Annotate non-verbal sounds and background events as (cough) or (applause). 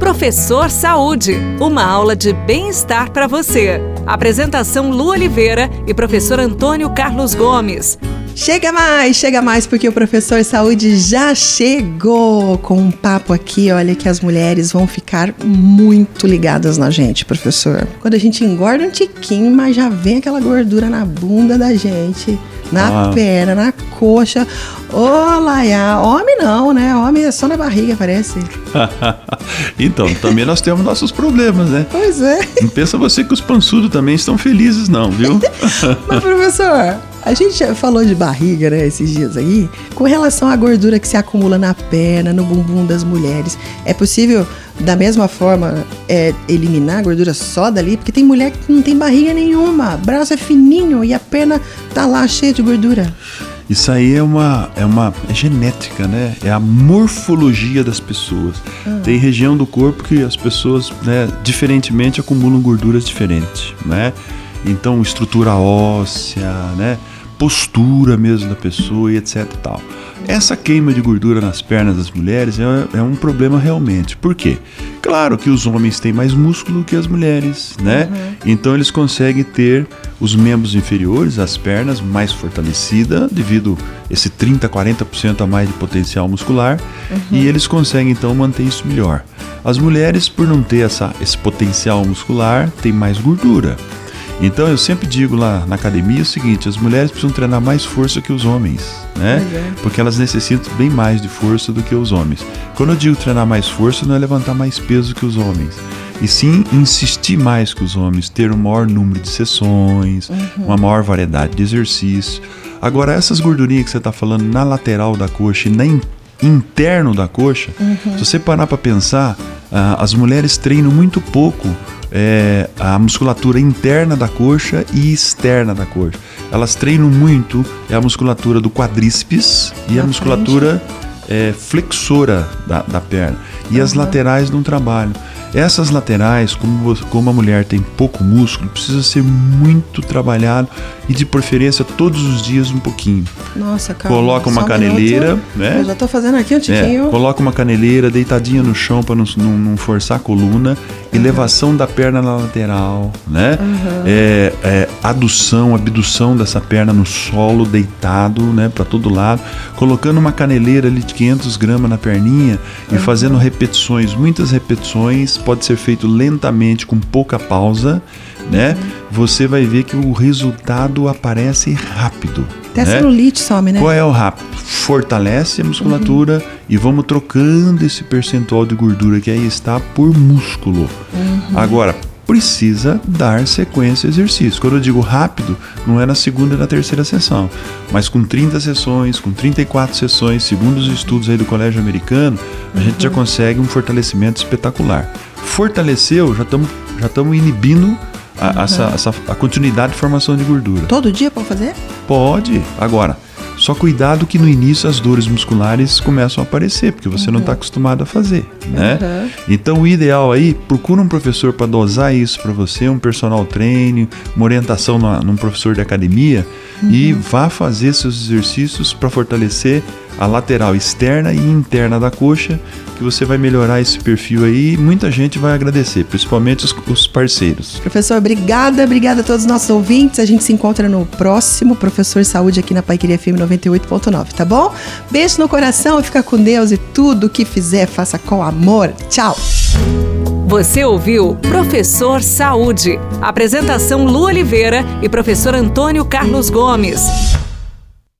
Professor Saúde, uma aula de bem-estar para você. Apresentação Lu Oliveira e professor Antônio Carlos Gomes. Chega mais, chega mais, porque o professor Saúde já chegou com um papo aqui. Olha que as mulheres vão ficar muito ligadas na gente, professor. Quando a gente engorda um tiquinho, mas já vem aquela gordura na bunda da gente na ah. perna, na coxa. Ô, Laia, homem não, né? Homem é só na barriga, parece. (laughs) então, também nós temos nossos problemas, né? Pois é. Não pensa você que os pançudos também estão felizes, não, viu? (laughs) Mas, professor, a gente falou de barriga, né, esses dias aí, com relação à gordura que se acumula na perna, no bumbum das mulheres. É possível, da mesma forma, é, eliminar a gordura só dali? Porque tem mulher que não tem barriga nenhuma, braço é fininho e a perna tá lá cheia de gordura. Isso aí é uma, é uma é genética, né? É a morfologia das pessoas. Ah. Tem região do corpo que as pessoas, né, diferentemente, acumulam gorduras diferentes, né? Então, estrutura óssea, né? Postura mesmo da pessoa e etc tal. Essa queima de gordura nas pernas das mulheres é, é, um problema realmente. Por quê? Claro que os homens têm mais músculo que as mulheres, né? Uhum. Então eles conseguem ter os membros inferiores, as pernas, mais fortalecida devido a esse 30, 40% a mais de potencial muscular uhum. e eles conseguem então manter isso melhor. As mulheres, por não ter essa, esse potencial muscular, têm mais gordura. Então eu sempre digo lá na academia o seguinte: as mulheres precisam treinar mais força que os homens, né? É. Porque elas necessitam bem mais de força do que os homens. Quando eu digo treinar mais força, não é levantar mais peso que os homens, e sim insistir mais que os homens, ter um maior número de sessões, uhum. uma maior variedade de exercícios. Agora, essas gordurinhas que você está falando na lateral da coxa e na interno da coxa, uhum. se você parar para pensar, as mulheres treinam muito pouco é, a musculatura interna da coxa e externa da coxa. Elas treinam muito é a musculatura do quadríceps e a musculatura é, flexora da, da perna. E uhum. as laterais não trabalham. Essas laterais, como, como a mulher tem pouco músculo, precisa ser muito trabalhado e de preferência todos os dias um pouquinho. Nossa, cara. Coloca uma caneleira, né? Eu já tô fazendo aqui um tiquinho. É, coloca uma caneleira deitadinha no chão para não, não, não, forçar a coluna, uhum. elevação da perna na lateral, né? Uhum. É, é, adução, abdução dessa perna no solo, deitado, né, para todo lado, colocando uma caneleira ali de 500 gramas na perninha e uhum. fazendo repetições, muitas repetições pode ser feito lentamente, com pouca pausa, né? Você vai ver que o resultado aparece rápido. Até né? celulite some, né? Qual é o rápido? Fortalece a musculatura uhum. e vamos trocando esse percentual de gordura que aí está por músculo. Uhum. Agora, precisa dar sequência ao exercício. Quando eu digo rápido, não é na segunda e na terceira sessão, mas com 30 sessões, com 34 sessões, segundo os estudos aí do Colégio Americano, a uhum. gente já consegue um fortalecimento espetacular fortaleceu, já estamos já inibindo a, uhum. essa, essa, a continuidade de formação de gordura. Todo dia pode fazer? Pode. Agora, só cuidado que no início as dores musculares começam a aparecer, porque você uhum. não está acostumado a fazer, né? Uhum. Então o ideal aí, procura um professor para dosar isso para você, um personal training, uma orientação numa, num professor de academia uhum. e vá fazer seus exercícios para fortalecer a lateral externa e interna da coxa, que você vai melhorar esse perfil aí e muita gente vai agradecer, principalmente os, os parceiros. Professor, obrigada, obrigada a todos os nossos ouvintes. A gente se encontra no próximo Professor Saúde aqui na Paiqueria FM 98.9, tá bom? Beijo no coração, fica com Deus e tudo que fizer, faça com amor. Tchau! Você ouviu Professor Saúde. Apresentação Lu Oliveira e professor Antônio Carlos Gomes.